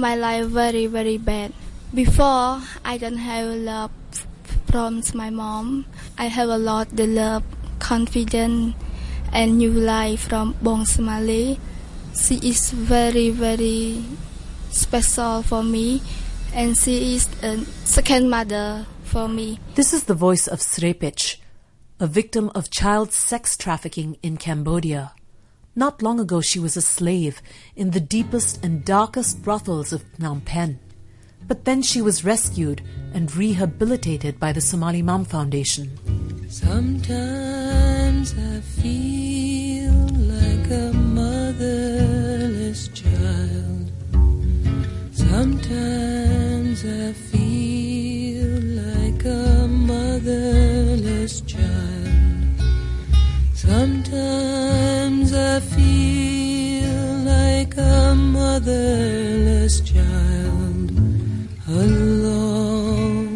my life very, very bad. Before, I don't have love from my mom. I have a lot the love, confidence, and new life from Bong Somaly. She is very, very special for me, and she is a second mother for me. This is the voice of Srepich, a victim of child sex trafficking in Cambodia. Not long ago, she was a slave in the deepest and darkest brothels of Phnom Penh. But then she was rescued and rehabilitated by the Somaly Mam Foundation. Sometimes I feel like a motherless child. Sometimes I feel like a motherless child. Sometimes I feel like a motherless child. A long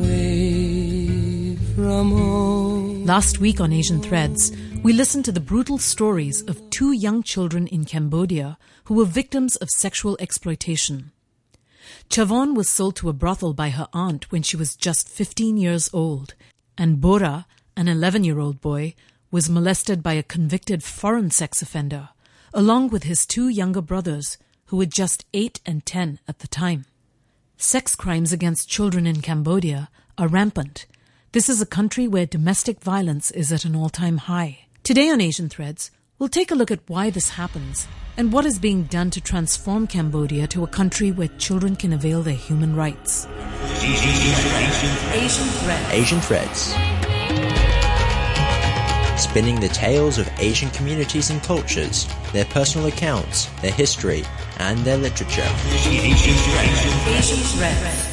way from home. Last week on Asian Threads, we listened to the brutal stories of two young children in Cambodia who were victims of sexual exploitation. Chavon was sold to a brothel by her aunt when she was just 15 years old, and Bora, an 11 year old boy, was molested by a convicted foreign sex offender, along with his two younger brothers, who were just 8 and 10 at the time. Sex crimes against children in Cambodia are rampant. This is a country where domestic violence is at an all time high. Today on Asian Threads, we'll take a look at why this happens and what is being done to transform Cambodia to a country where children can avail their human rights. Asian Threads. Asian Threads. Spinning the tales of Asian communities and cultures, their personal accounts, their history, and their literature.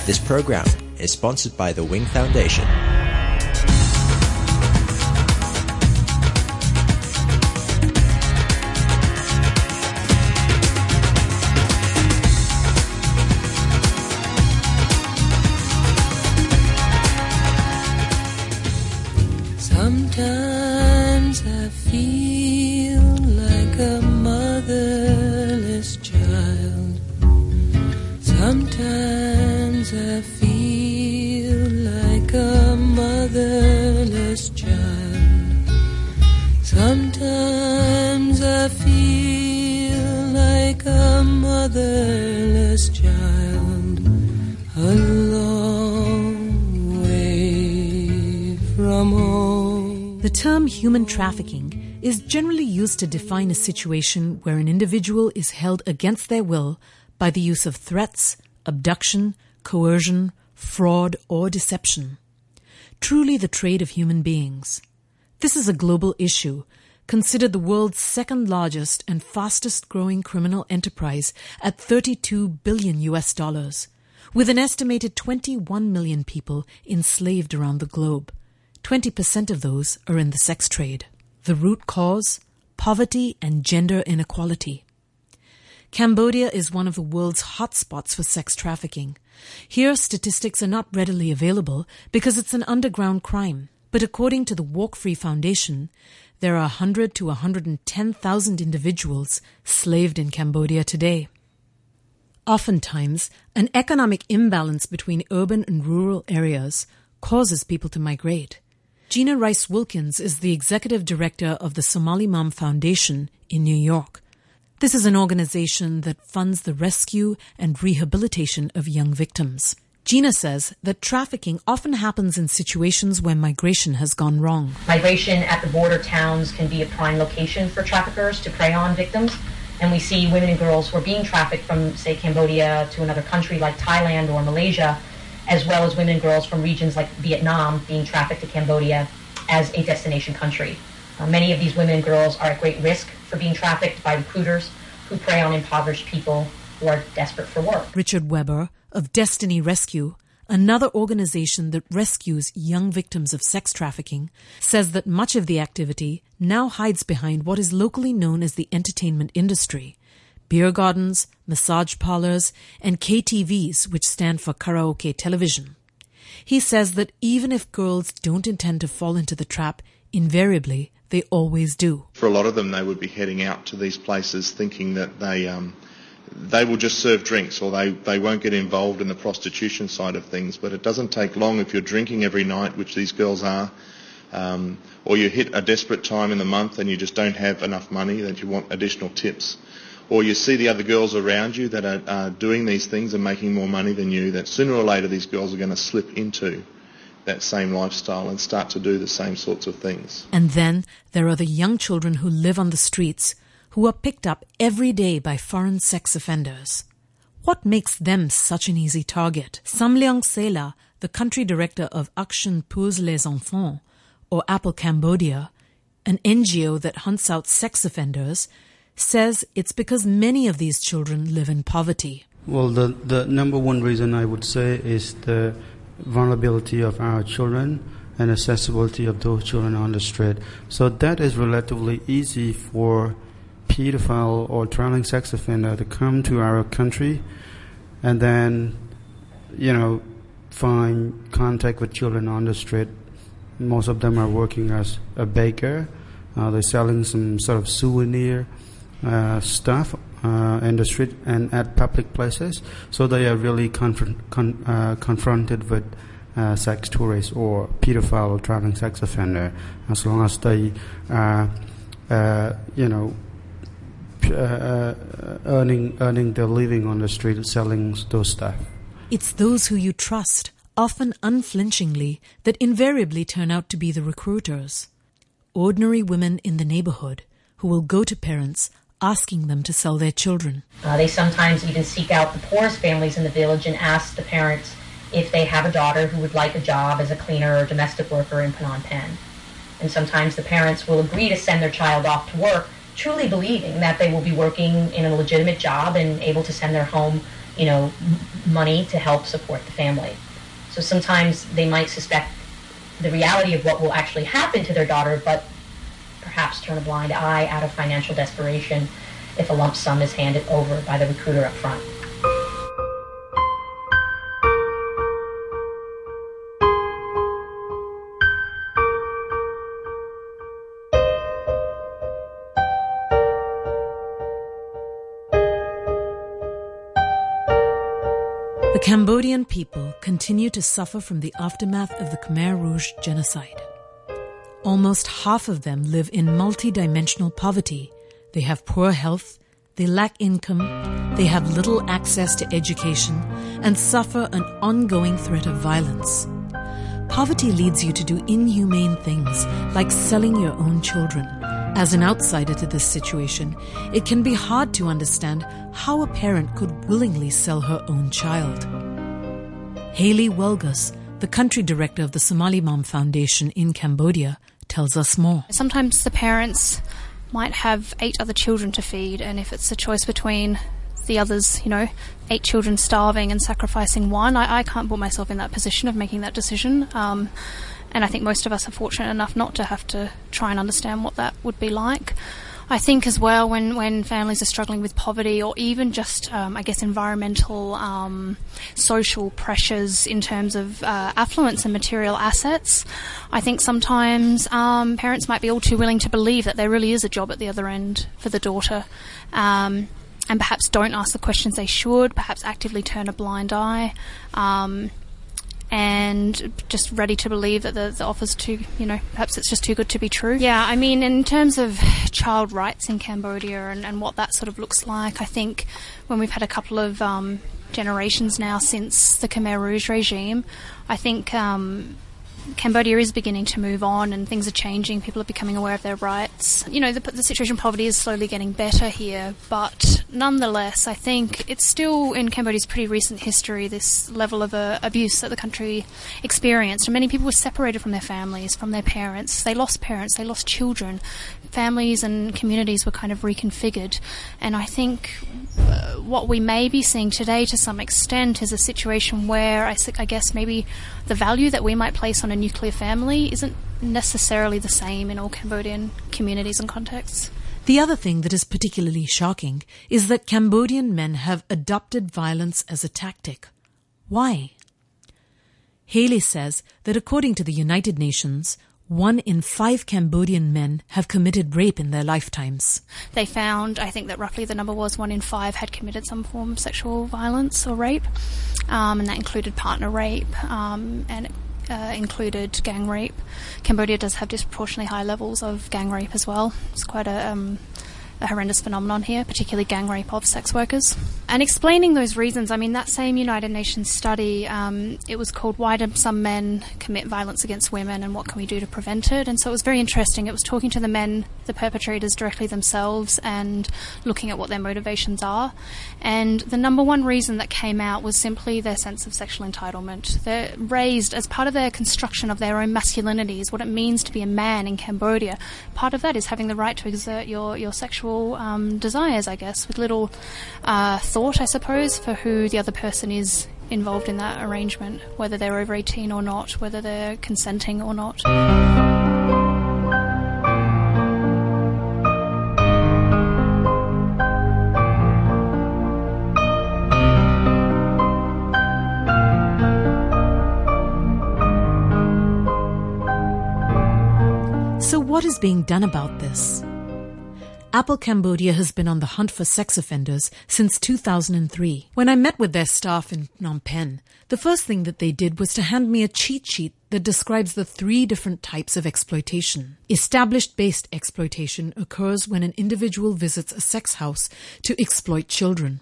This program is sponsored by the Wing Foundation. Term human trafficking is generally used to define a situation where an individual is held against their will by the use of threats, abduction, coercion, fraud, or deception. Truly the trade of human beings. This is a global issue, considered the world's second largest and fastest growing criminal enterprise at 32 billion US dollars, with an estimated 21 million people enslaved around the globe. 20% of those are in the sex trade. The root cause? Poverty and gender inequality. Cambodia is one of the world's hotspots for sex trafficking. Here, statistics are not readily available because it's an underground crime. But according to the Walk Free Foundation, there are 100 to 110,000 individuals slaved in Cambodia today. Oftentimes, an economic imbalance between urban and rural areas causes people to migrate. Gina Reiss-Wilchins is the executive director of the Somaly Mam Foundation in New York. This is an organization that funds the rescue and rehabilitation of young victims. Gina says that trafficking often happens in situations where migration has gone wrong. Migration at the border towns can be a prime location for traffickers to prey on victims. And we see women and girls who are being trafficked from, say, Cambodia to another country like Thailand or Malaysia, as well as women and girls from regions like Vietnam being trafficked to Cambodia as a destination country. Uh, many of these women and girls are at great risk for being trafficked by recruiters who prey on impoverished people who are desperate for work. Richard Weber of Destiny Rescue, another organization that rescues young victims of sex trafficking, says that much of the activity now hides behind what is locally known as the entertainment industry. Beer gardens, massage parlors, and KTVs, which stand for karaoke television. He says that even if girls don't intend to fall into the trap, invariably they always do. For a lot of them, they would be heading out to these places thinking that they um, they will just serve drinks or they, they won't get involved in the prostitution side of things. But it doesn't take long if you're drinking every night, which these girls are, um, or you hit a desperate time in the month and you just don't have enough money that you want additional tips. Or you see the other girls around you that are, are doing these things and making more money than you, that sooner or later these girls are going to slip into that same lifestyle and start to do the same sorts of things. And then there are the young children who live on the streets who are picked up every day by foreign sex offenders. What makes them such an easy target? Samleang Seila, the country director of Action pour les Enfants, or APLE Cambodia, an NGO that hunts out sex offenders, says it's because many of these children live in poverty. Well, the, the number one reason I would say is the vulnerability of our children and accessibility of those children on the street. So that is relatively easy for pedophile or trailing sex offender to come to our country and then, you know, find contact with children on the street. Most of them are working as a baker. Uh, they're selling some sort of souvenir uh, stuff uh, in the street and at public places. So they are really confront, con, uh, confronted with uh, sex tourists or pedophile traveling sex offender as long as they are, uh, you know, uh, uh, earning earning their living on the street selling those stuff. It's those who you trust, often unflinchingly, that invariably turn out to be the recruiters. Ordinary women in the neighborhood who will go to parents asking them to sell their children. Uh, they sometimes even seek out the poorest families in the village and ask the parents if they have a daughter who would like a job as a cleaner or domestic worker in Phnom Penh. And sometimes the parents will agree to send their child off to work truly believing that they will be working in a legitimate job and able to send their home, you know, money to help support the family. So sometimes they might suspect the reality of what will actually happen to their daughter, but perhaps turn a blind eye out of financial desperation if a lump sum is handed over by the recruiter up front. The Cambodian people continue to suffer from the aftermath of the Khmer Rouge genocide. Almost half of them live in multidimensional poverty. They have poor health, they lack income, they have little access to education, and suffer an ongoing threat of violence. Poverty leads you to do inhumane things like selling your own children. As an outsider to this situation, it can be hard to understand how a parent could willingly sell her own child. Haley Welgus, the country director of the Somaly Mam Foundation in Cambodia, tells us more. Sometimes the parents might have eight other children to feed, and if it's a choice between the others, you know, eight children starving and sacrificing one, I, I can't put myself in that position of making that decision. Um, and I think most of us are fortunate enough not to have to try and understand what that would be like. I think as well when, when families are struggling with poverty or even just, um, I guess, environmental, um, social pressures in terms of uh, affluence and material assets, I think sometimes um, parents might be all too willing to believe that there really is a job at the other end for the daughter. Um, and perhaps don't ask the questions they should, perhaps actively turn a blind eye. Um, and just ready to believe that the, the offer's too, you know, perhaps it's just too good to be true. Yeah, I mean, in terms of child rights in Cambodia and, and what that sort of looks like, I think when we've had a couple of um, generations now since the Khmer Rouge regime, I think um, Cambodia is beginning to move on and things are changing. People are becoming aware of their rights. You know, the, the situation of poverty is slowly getting better here, but nonetheless, I think it's still in Cambodia's pretty recent history this level of uh, abuse that the country experienced. And many people were separated from their families, from their parents. They lost parents, they lost children. Families and communities were kind of reconfigured. And I think uh, what we may be seeing today to some extent is a situation where I, I guess maybe the value that we might place on a nuclear family isn't necessarily the same in all Cambodian communities and contexts. The other thing that is particularly shocking is that Cambodian men have adopted violence as a tactic. Why? Haley says that according to the United Nations, one in five Cambodian men have committed rape in their lifetimes. They found, I think that roughly the number was one in five had committed some form of sexual violence or rape, um, and that included partner rape um, and uh, included gang rape. Cambodia does have disproportionately high levels of gang rape as well. It's quite a um, a horrendous phenomenon here, particularly gang rape of sex workers. And explaining those reasons, I mean, that same United Nations study, um, it was called Why Do Some Men Commit Violence Against Women and What Can We Do to Prevent It? And so it was very interesting. It was talking to the men, the perpetrators directly themselves, and looking at what their motivations are. And the number one reason that came out was simply their sense of sexual entitlement. They're raised as part of their construction of their own masculinities, what it means to be a man in Cambodia. Part of that is having the right to exert your, your sexual um, desires, I guess, with little uh, thought, I suppose, for who the other person is involved in that arrangement, whether they're over 18 or not, whether they're consenting or not. What is being done about this? APLE Cambodia has been on the hunt for sex offenders since 2003. When I met with their staff in Phnom Penh, the first thing that they did was to hand me a cheat sheet that describes the three different types of exploitation. Established based exploitation occurs when an individual visits a sex house to exploit children.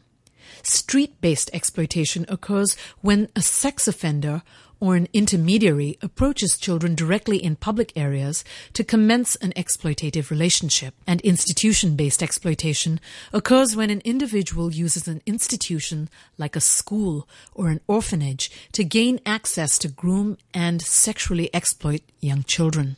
Street based exploitation occurs when a sex offender or an intermediary approaches children directly in public areas to commence an exploitative relationship. And institution based exploitation occurs when an individual uses an institution like a school or an orphanage to gain access to groom and sexually exploit young children.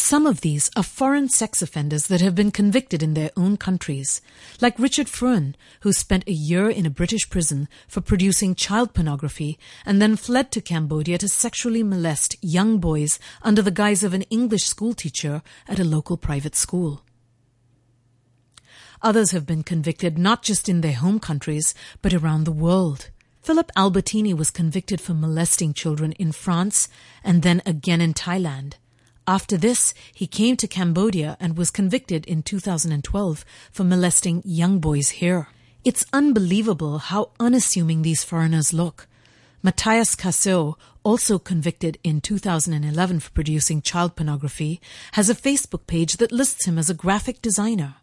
Some of these are foreign sex offenders that have been convicted in their own countries, like Richard Fruin, who spent a year in a British prison for producing child pornography and then fled to Cambodia to sexually molest young boys under the guise of an English schoolteacher at a local private school. Others have been convicted not just in their home countries, but around the world. Philip Albertini was convicted for molesting children in France and then again in Thailand. After this, he came to Cambodia and was convicted in 2012 for molesting young boys here. It's unbelievable how unassuming these foreigners look. Matthias Cassel, also convicted in 2011 for producing child pornography, has a Facebook page that lists him as a graphic designer.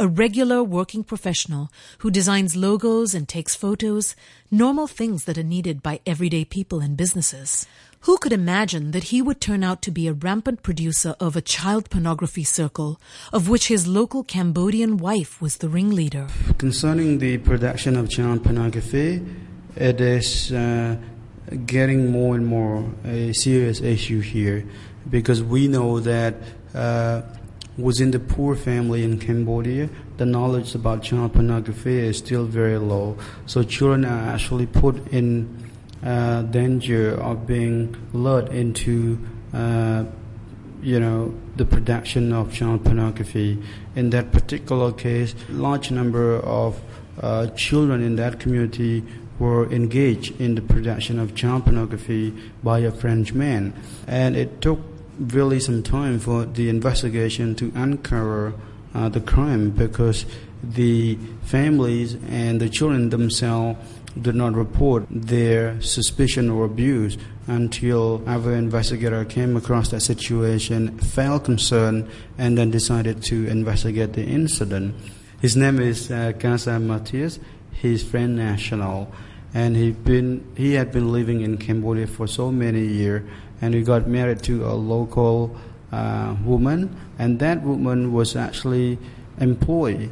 A regular working professional who designs logos and takes photos, normal things that are needed by everyday people and businesses. Who could imagine that he would turn out to be a rampant producer of a child pornography circle, of which his local Cambodian wife was the ringleader? Concerning the production of child pornography, it is uh, getting more and more a serious issue here because we know that uh, within the poor family in Cambodia, the knowledge about child pornography is still very low. So children are actually put in danger of being lured into, uh, you know, the production of child pornography. In that particular case, large number of uh, children in that community were engaged in the production of child pornography by a French man, and it took really some time for the investigation to uncover uh, the crime because the families and the children themselves did not report their suspicion or abuse until our investigator came across that situation, felt concerned, and then decided to investigate the incident. His name is uh, Casa Matthias. He's French national, and he been he had been living in Cambodia for so many years, and he got married to a local uh, woman, and that woman was actually employed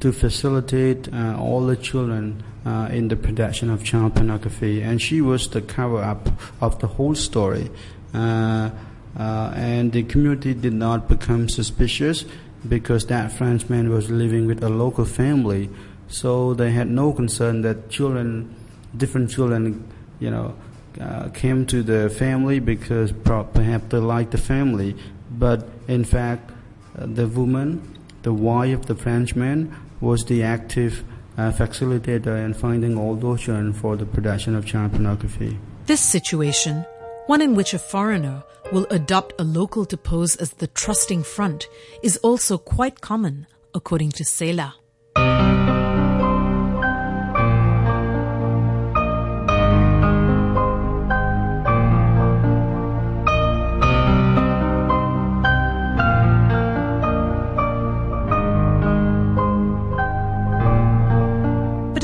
to facilitate uh, all the children uh, in the production of child pornography, and she was the cover up of the whole story. Uh, uh, and the community did not become suspicious because that Frenchman was living with a local family, so they had no concern that children, different children, you know, uh, came to the family because perhaps they liked the family, but in fact, uh, the woman, the wife of the Frenchman, was the active uh, facilitator in finding all those children for the production of child pornography. This situation, one in which a foreigner will adopt a local to pose as the trusting front, is also quite common, according to Seila.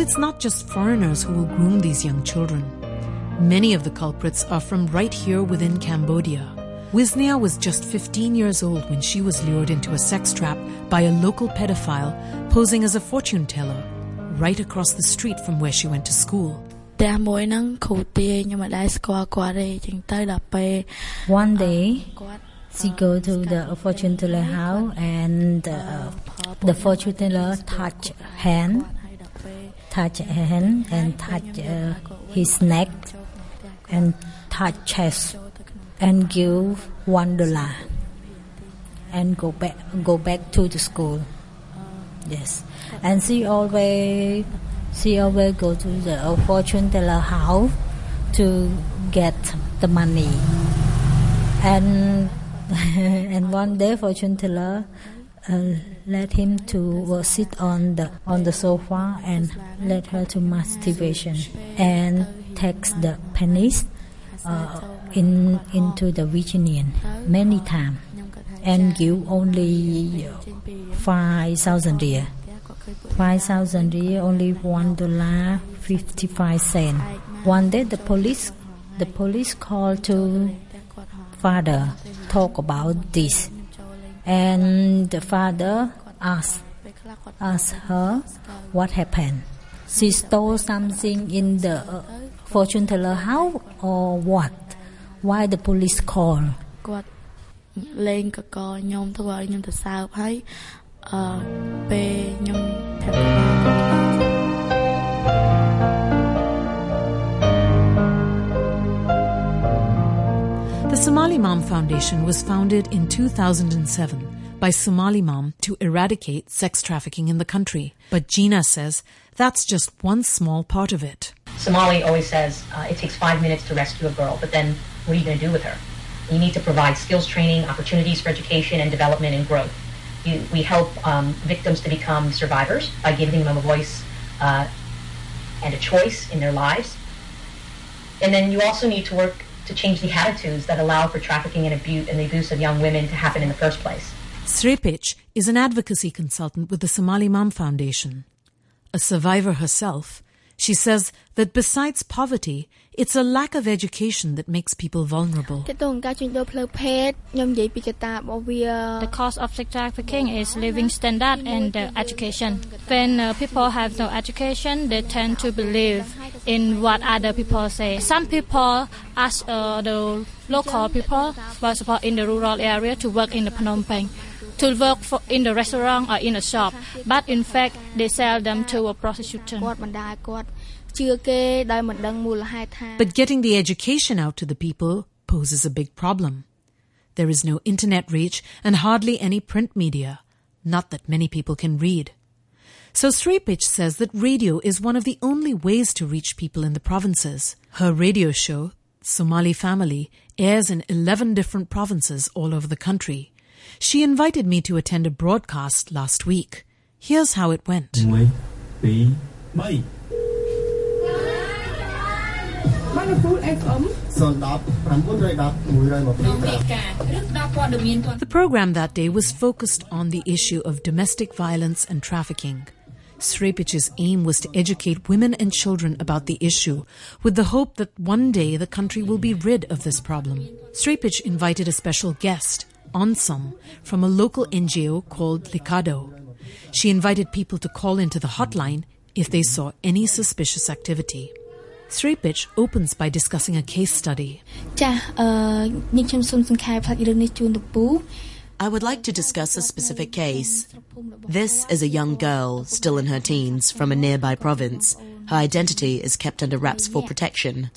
it's not just foreigners who will groom these young children. Many of the culprits are from right here within Cambodia. Wisnia was just 15 years old when she was lured into a sex trap by a local pedophile posing as a fortune teller right across the street from where she went to school. One day, she go to the fortune teller house and uh, uh, the fortune teller touch hand touch hand and touch uh, his neck and touch chest and give one dollar and go back go back to the school. Yes. And she always she always go to the fortune teller house to get the money. And and one day fortune teller uh, let him to sit on the on the sofa and let her to masturbation and takes the pennies uh, in into the Virginian many times and give only five thousand. Five thousand riel only one dollar fifty five cent. One day the police the police called to father talk about this and the father asked asked her what happened. She stole something in the uh, fortune teller house or what? Why the police call? គាត់លេងកកខ្ញុំធ្វើឲ្យខ្ញុំទៅសើបហើយអឺពេលខ្ញុំប្ Somaly Mam Foundation was founded in 2007 by Somaly Mam to eradicate sex trafficking in the country. But Gina says that's just one small part of it. Somaly always says uh, it takes five minutes to rescue a girl, but then what are you going to do with her? You need to provide skills training, opportunities for education and development and growth. You, we help um, victims to become survivors by giving them a voice uh, and a choice in their lives. And then you also need to work to change the attitudes that allow for trafficking and abuse and the abuse of young women to happen in the first place. Srepich is an advocacy consultant with the Somaly Mam Foundation. A survivor herself, she says that besides poverty, it's a lack of education that makes people vulnerable. The cost of sex trafficking is living standard and uh, education. When uh, people have no education, they tend to believe in what other people say. Some people ask uh, the local people, for example, in the rural area, to work in the Phnom Penh to work for in the restaurant or in a shop but in fact they sell them to a prostitution but getting the education out to the people poses a big problem there is no internet reach and hardly any print media not that many people can read so Srepich says that radio is one of the only ways to reach people in the provinces. Her radio show, Somali Family, airs in 11 different provinces all over the country. She invited me to attend a broadcast last week. Here's how it went. The program that day was focused on the issue of domestic violence and trafficking. Srepich's aim was to educate women and children about the issue, with the hope that one day the country will be rid of this problem. Srepich invited a special guest, Onsum from a local NGO called LICADHO. She invited people to call into the hotline if they saw any suspicious activity. Srepich opens by discussing a case study. I would like to discuss a specific case. This is a young girl, still in her teens, from a nearby province her identity is kept under wraps for protection.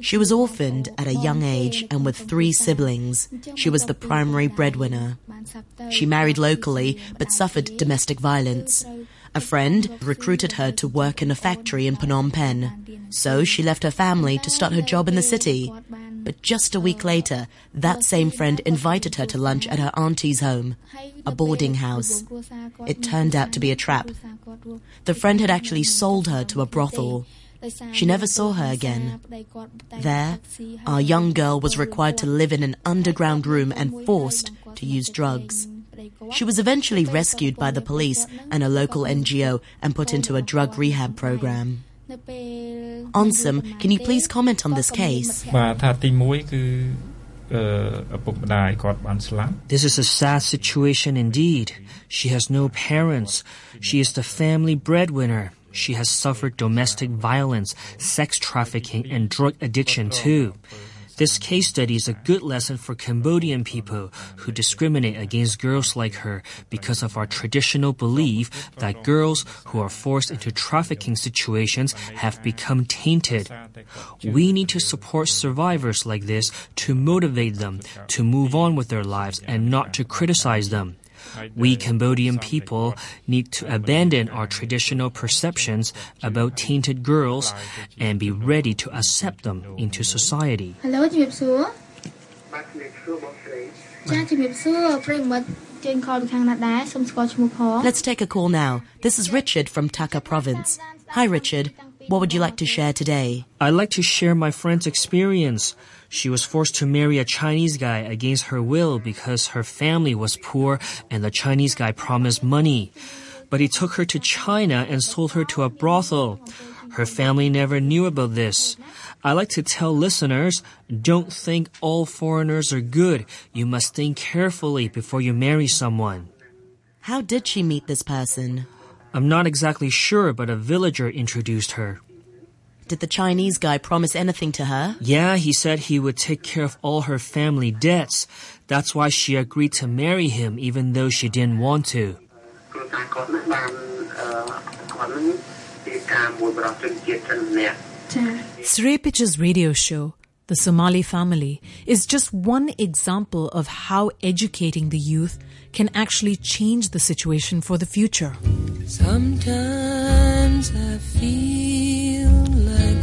She was orphaned at a young age and with three siblings. She was the primary breadwinner. She married locally but suffered domestic violence. A friend recruited her to work in a factory in Phnom Penh. So she left her family to start her job in the city. But just a week later, that same friend invited her to lunch at her auntie's home, a boarding house. It turned out to be a trap. The friend had actually sold her to a brothel. She never saw her again. There, our young girl was required to live in an underground room and forced to use drugs. She was eventually rescued by the police and a local NGO and put into a drug rehab program. Onsum, can you please comment on this case? This is a sad situation indeed. She has no parents. She is the family breadwinner. She has suffered domestic violence, sex trafficking, and drug addiction too. This case study is a good lesson for Cambodian people who discriminate against girls like her because of our traditional belief that girls who are forced into trafficking situations have become tainted. We need to support survivors like this to motivate them to move on with their lives and not to criticize them. We Cambodian people need to abandon our traditional perceptions about tainted girls and be ready to accept them into society. Hello, Let's take a call now. This is Richard from Takeo province. Hi, Richard. What would you like to share today? I'd like to share my friend's experience. She was forced to marry a Chinese guy against her will because her family was poor and the Chinese guy promised money. But he took her to China and sold her to a brothel. Her family never knew about this. I like to tell listeners, don't think all foreigners are good. You must think carefully before you marry someone. How did she meet this person? I'm not exactly sure, but a villager introduced her. Did the Chinese guy promise anything to her? Yeah, he said he would take care of all her family debts. That's why she agreed to marry him even though she didn't want to. Srepich's radio show, The Somali Family, is just one example of how educating the youth can actually change the situation for the future. Sometimes I feel like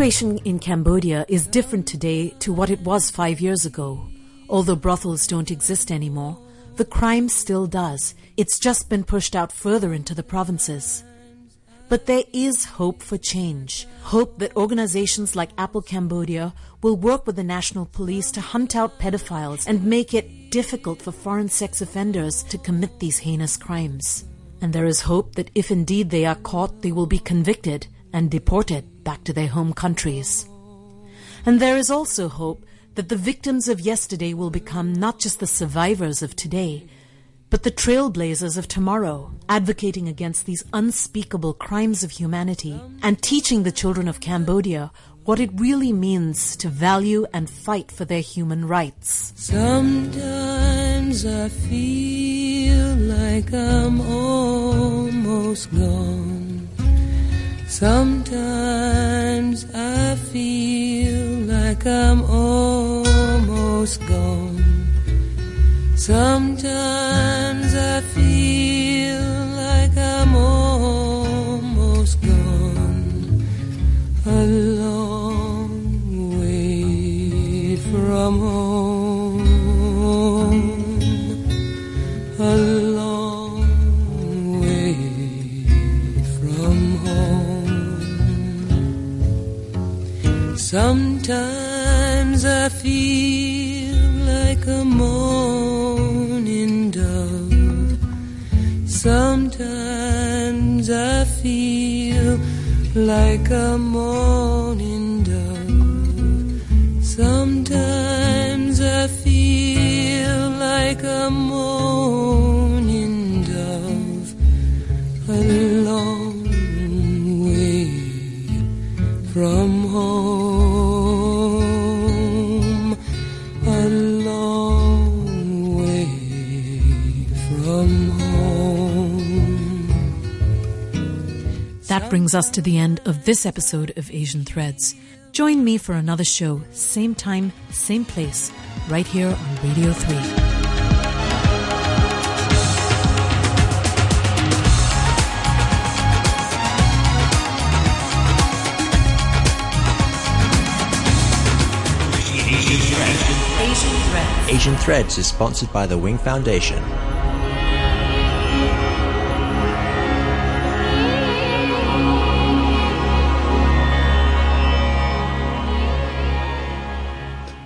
situation in Cambodia is different today to what it was five years ago. Although brothels don't exist anymore, the crime still does. It's just been pushed out further into the provinces. But there is hope for change. Hope that organizations like APLE Cambodia will work with the national police to hunt out pedophiles and make it difficult for foreign sex offenders to commit these heinous crimes. And there is hope that if indeed they are caught, they will be convicted and deported back to their home countries. And there is also hope that the victims of yesterday will become not just the survivors of today, but the trailblazers of tomorrow, advocating against these unspeakable crimes of humanity and teaching the children of Cambodia what it really means to value and fight for their human rights. Sometimes I feel like I'm almost gone. Sometimes I feel like I'm almost gone. Sometimes I feel like I'm almost come home a long way from home. That brings us to the end of this episode of Asian Threads. Join me for another show, same time, same place, right here on Radio 3. Asian Threads. Is sponsored by the Wing Foundation.